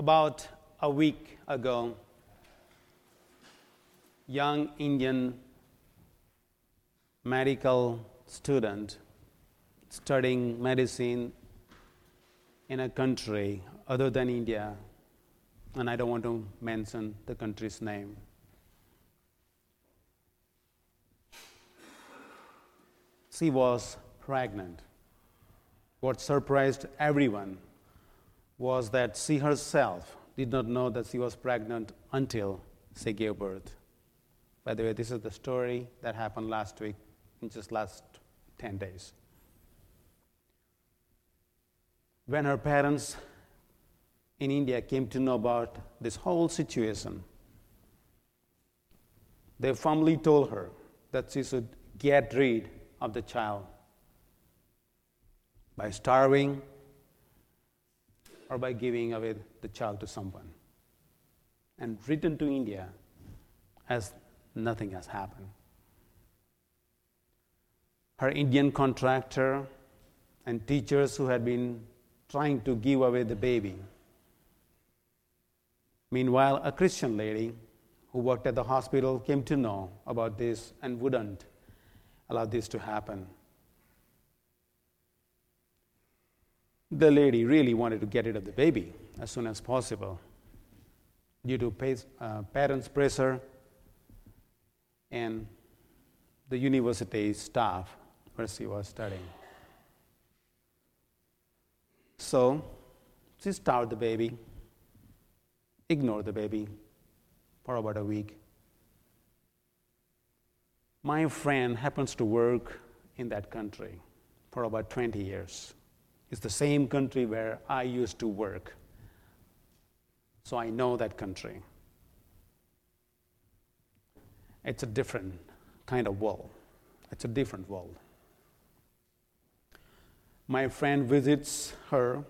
About a week ago, young Indian medical student studying medicine in a country other than India, and I don't want to mention the country's name. She was pregnant. What surprised everyone was that she herself did not know that she was pregnant until she gave birth. By the way, this is the story that happened last week, in just last 10 days. When her parents in India came to know about this whole situation, they firmly told her that she should get rid of the child by starving or by giving away the child to someone and return to India as nothing has happened. Her Indian contractor and teachers who had been trying to give away the baby. Meanwhile, a Christian lady who worked at the hospital came to know about this and wouldn't allow this to happen. The lady really wanted to get rid of the baby as soon as possible due to uh, parents' pressure and the university staff where she was studying. So she starved the baby, ignored the baby for about a week. My friend happens to work in that country for about 20 years. It's the same country where I used to work. So I know that country. It's a different kind of world. It's a different world. My friend visits her,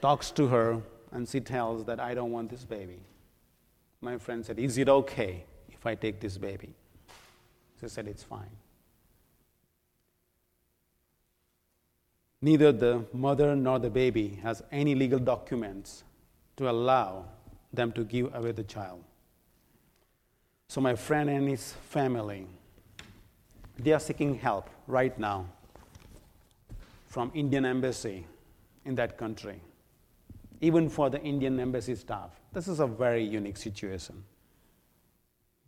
talks to her, and she tells that I don't want this baby. My friend said, Is it okay if I take this baby? She said, It's fine. Neither the mother nor the baby has any legal documents to allow them to give away the child. So my friend and his family, they are seeking help right now from Indian embassy in that country, even for the Indian embassy staff. This is a very unique situation.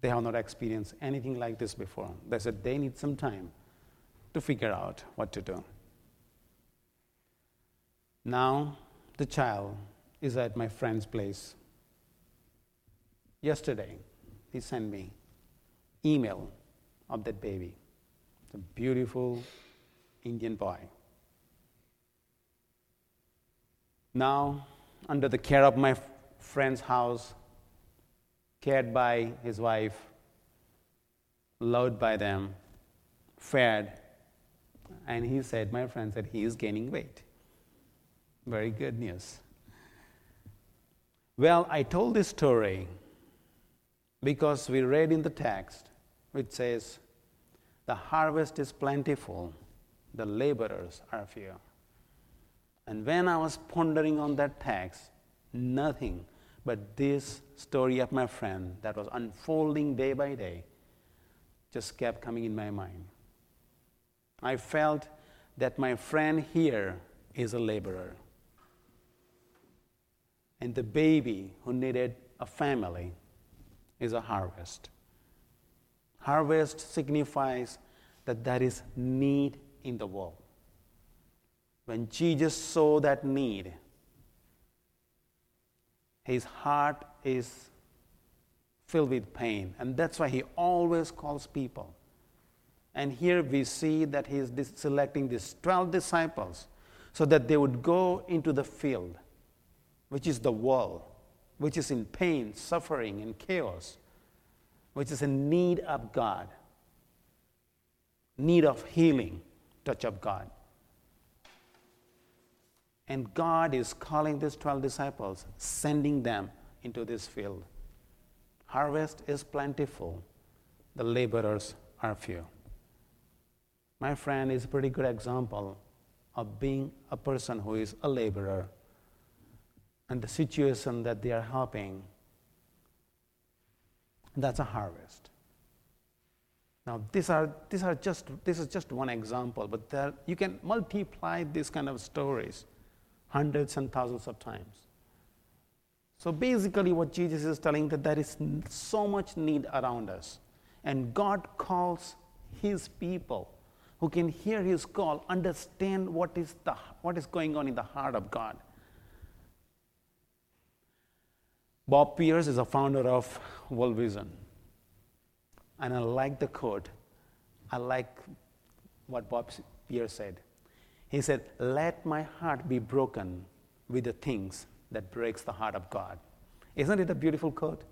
They have not experienced anything like this before. They said they need some time to figure out what to do. Now the child is at my friend's place. Yesterday, he sent me email of that baby. It's a beautiful Indian boy. Now, under the care of my friend's house, cared by his wife, loved by them, fed, and he said, my friend said, he is gaining weight. Very good news. Well, I told this story because we read in the text which says, The harvest is plentiful, the laborers are few. And when I was pondering on that text, nothing but this story of my friend that was unfolding day by day just kept coming in my mind. I felt that my friend here is a laborer and the baby who needed a family is a harvest. Harvest signifies that there is need in the world. When Jesus saw that need, his heart is filled with pain, and that's why he always calls people. And here we see that he is selecting these 12 disciples so that they would go into the field which is the world, which is in pain, suffering, and chaos, which is in need of God, need of healing, touch of God. And God is calling these 12 disciples, sending them into this field. Harvest is plentiful, the laborers are few. My friend is a pretty good example of being a person who is a laborer and the situation that they are helping. That's a harvest. Now, these are, these are just, this is just one example, but there, you can multiply these kind of stories hundreds and thousands of times. So basically, what Jesus is telling that there is so much need around us, and God calls His people who can hear His call, understand what is the what is going on in the heart of God. Bob Pierce is a founder of World Vision. And I like the quote. I like what Bob Pierce said. He said, Let my heart be broken with the things that breaks the heart of God. Isn't it a beautiful quote?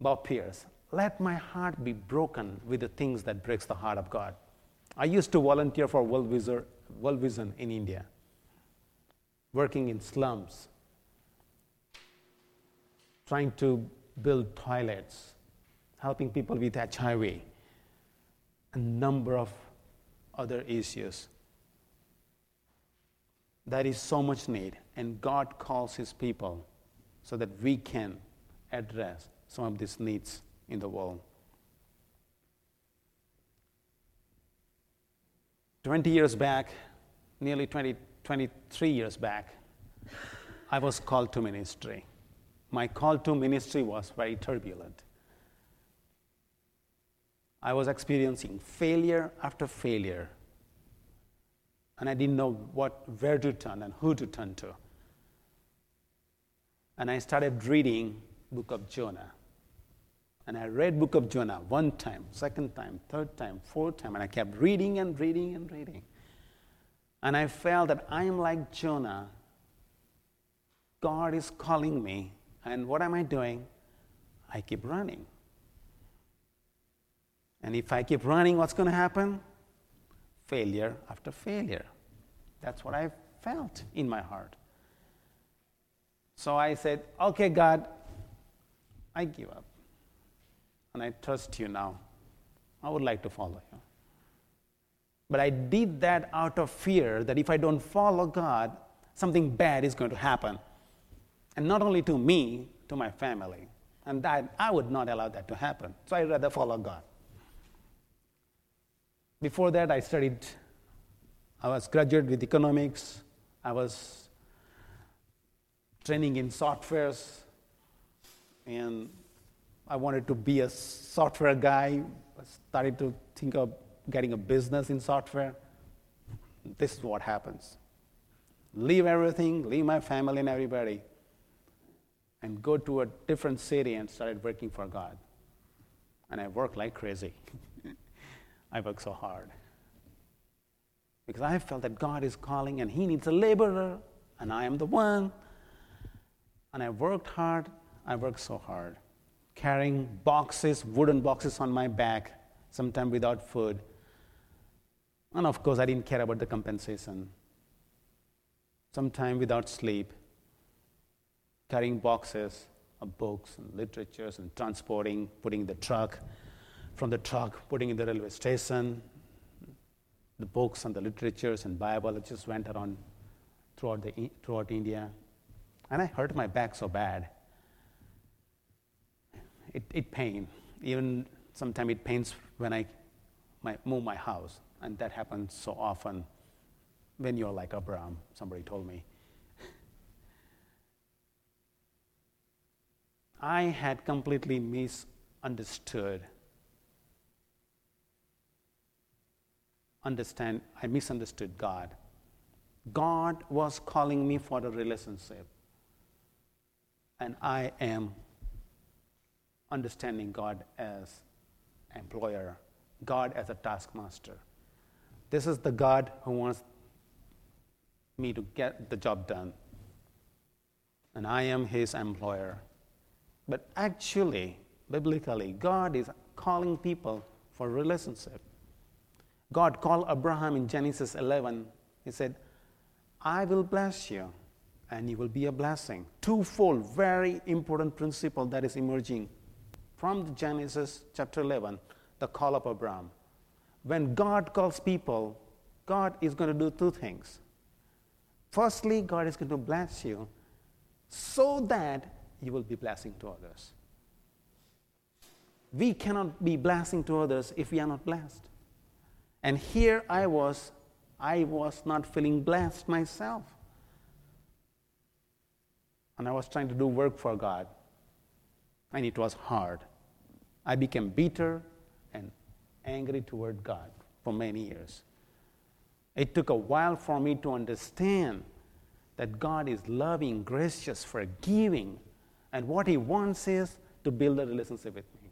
Bob Pierce, let my heart be broken with the things that breaks the heart of God. I used to volunteer for World Vision, World Vision in India, working in slums, trying to build toilets, helping people with HIV, a number of other issues. There is so much need, and God calls His people so that we can address some of these needs in the world. 20 years back, nearly 20, 23 years back, I was called to ministry. My call to ministry was very turbulent. I was experiencing failure after failure. And I didn't know what, where to turn and who to turn to. And I started reading book of Jonah. And I read book of Jonah one time, second time, third time, fourth time, and I kept reading and reading and reading. And I felt that I am like Jonah. God is calling me, and what am I doing? I keep running. And if I keep running, what's going to happen? Failure after failure. That's what I felt in my heart. So I said, Okay, God, I give up. And I trust you now. I would like to follow you. But I did that out of fear that if I don't follow God, something bad is going to happen. And not only to me, to my family. And that I would not allow that to happen. So I'd rather follow God. Before that, I studied, I was graduate with economics. I was training in softwares. And I wanted to be a software guy. I started to think of getting a business in software. This is what happens. Leave everything, leave my family and everybody, and go to a different city and started working for God. And I worked like crazy. I worked so hard. Because I felt that God is calling and He needs a laborer, and I am the one. And I worked hard. I worked so hard, carrying boxes, wooden boxes on my back, sometimes without food. And of course, I didn't care about the compensation. Sometimes without sleep, carrying boxes of books and literatures and transporting, putting the truck from the truck, putting in the railway station, the books and the literatures and Bible. Just went around throughout, the, throughout India. And I hurt my back so bad. It, it pained. Even sometimes it pains when I my, move my house. And that happens so often when you're like Abraham, somebody told me. I had completely misunderstood understand, I misunderstood God. God was calling me for a relationship. And I am understanding God as employer, God as a taskmaster. This is the God who wants me to get the job done. And I am his employer. But actually, biblically, God is calling people for relationship. God called Abraham in Genesis 11. He said, I will bless you and you will be a blessing. Twofold, very important principle that is emerging from Genesis chapter 11, the call of Abraham. When God calls people, God is going to do two things. Firstly, God is going to bless you so that you will be blessing to others. We cannot be blessing to others if we are not blessed. And here I was, I was not feeling blessed myself. And I was trying to do work for God. And it was hard. I became bitter and angry toward God for many years. It took a while for me to understand that God is loving, gracious, forgiving, and what He wants is to build a relationship with me.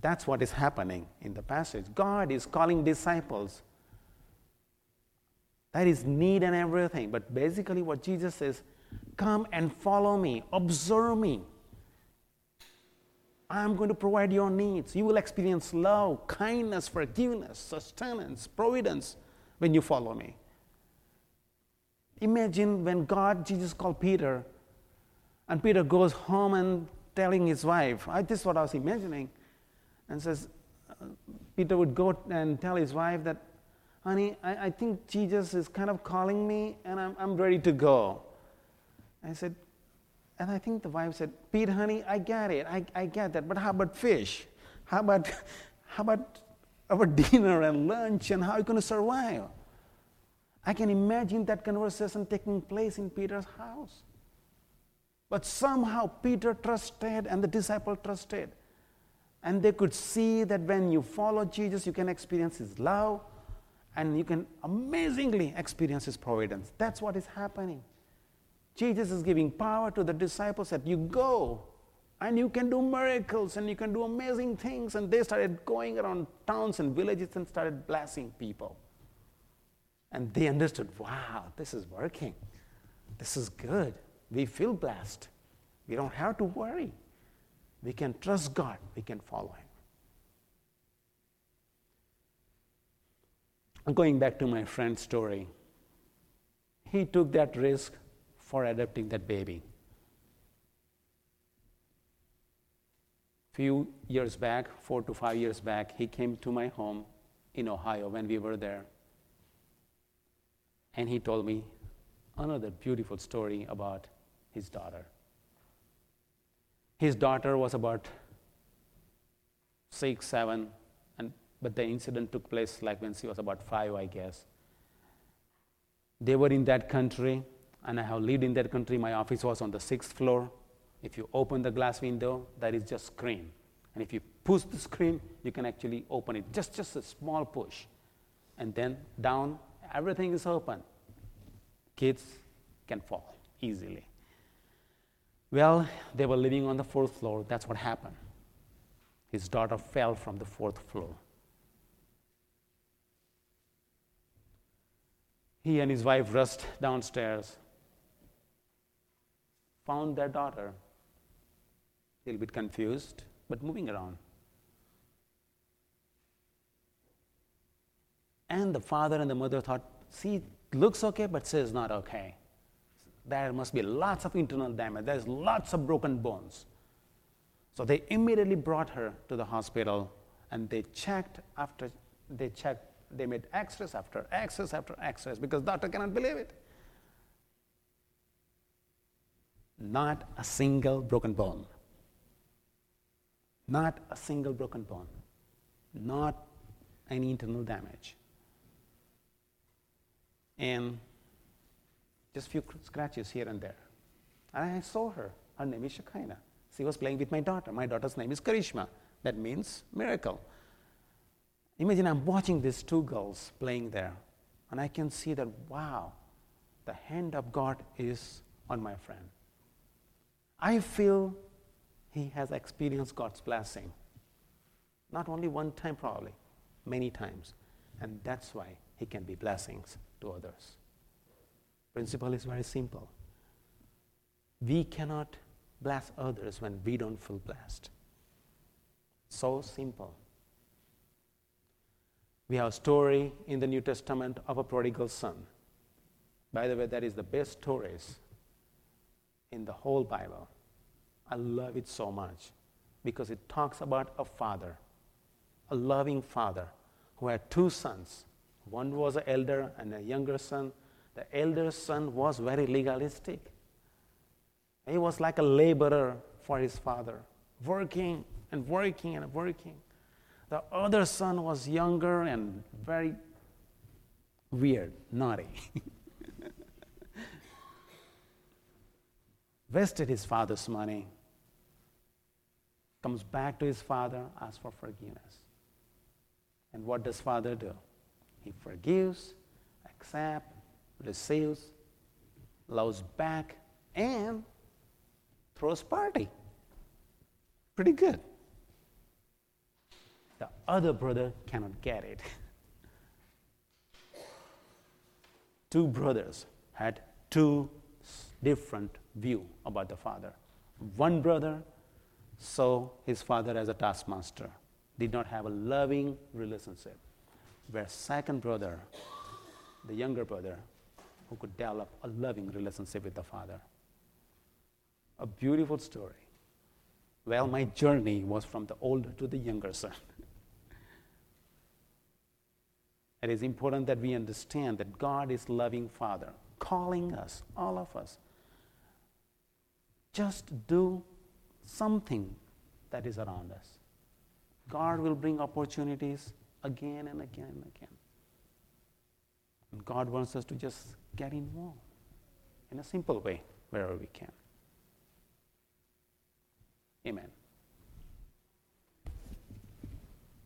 That's what is happening in the passage. God is calling disciples. That is need and everything. But basically, what Jesus says come and follow me, observe me. I'm going to provide your needs. You will experience love, kindness, forgiveness, sustenance, providence when you follow me. Imagine when God, Jesus called Peter, and Peter goes home and telling his wife, I, this is what I was imagining, and says, uh, Peter would go and tell his wife that, honey, I, I think Jesus is kind of calling me and I'm, I'm ready to go. I said, and I think the wife said, Pete, honey, I get it. I, I get that. But how about fish? How about, how about our dinner and lunch and how are you going to survive? I can imagine that conversation taking place in Peter's house. But somehow Peter trusted and the disciple trusted. And they could see that when you follow Jesus, you can experience his love and you can amazingly experience his providence. That's what is happening. Jesus is giving power to the disciples that you go and you can do miracles and you can do amazing things. And they started going around towns and villages and started blessing people. And they understood wow, this is working. This is good. We feel blessed. We don't have to worry. We can trust God, we can follow Him. Going back to my friend's story, he took that risk for adopting that baby. Few years back, four to five years back, he came to my home in Ohio when we were there. And he told me another beautiful story about his daughter. His daughter was about six, seven, and, but the incident took place like when she was about five, I guess. They were in that country and I have lived in that country. My office was on the sixth floor. If you open the glass window, that is just screen. And if you push the screen, you can actually open it. Just, just a small push. And then down, everything is open. Kids can fall easily. Well, they were living on the fourth floor. That's what happened. His daughter fell from the fourth floor. He and his wife rushed downstairs found their daughter. A little bit confused, but moving around. And the father and the mother thought, see, looks okay, but says not okay. There must be lots of internal damage. There's lots of broken bones. So they immediately brought her to the hospital and they checked after they checked, they made x-rays after x-rays after x-rays because doctor cannot believe it. Not a single broken bone. Not a single broken bone. Not any internal damage. And just few scratches here and there. And I saw her. Her name is Shekinah. She was playing with my daughter. My daughter's name is Karishma. That means miracle. Imagine I'm watching these two girls playing there, and I can see that, wow, the hand of God is on my friend. I feel he has experienced God's blessing. Not only one time, probably, many times. And that's why he can be blessings to others. Principle is very simple. We cannot bless others when we don't feel blessed. So simple. We have a story in the New Testament of a prodigal son. By the way, that is the best stories in the whole Bible. I love it so much because it talks about a father, a loving father, who had two sons. One was an elder and a younger son. The elder son was very legalistic. He was like a laborer for his father, working and working and working. The other son was younger and very weird, naughty. Wasted his father's money, comes back to his father, asks for forgiveness. And what does father do? He forgives, accepts, receives, loves back, and throws party. Pretty good. The other brother cannot get it. two brothers had two different view about the father. One brother saw his father as a taskmaster, did not have a loving relationship. Where second brother, the younger brother, who could develop a loving relationship with the father. A beautiful story. Well, my journey was from the older to the younger son. it is important that we understand that God is loving Father, calling us, all of us. Just do something that is around us. God will bring opportunities again and again and again. And God wants us to just get involved in a simple way wherever we can. Amen.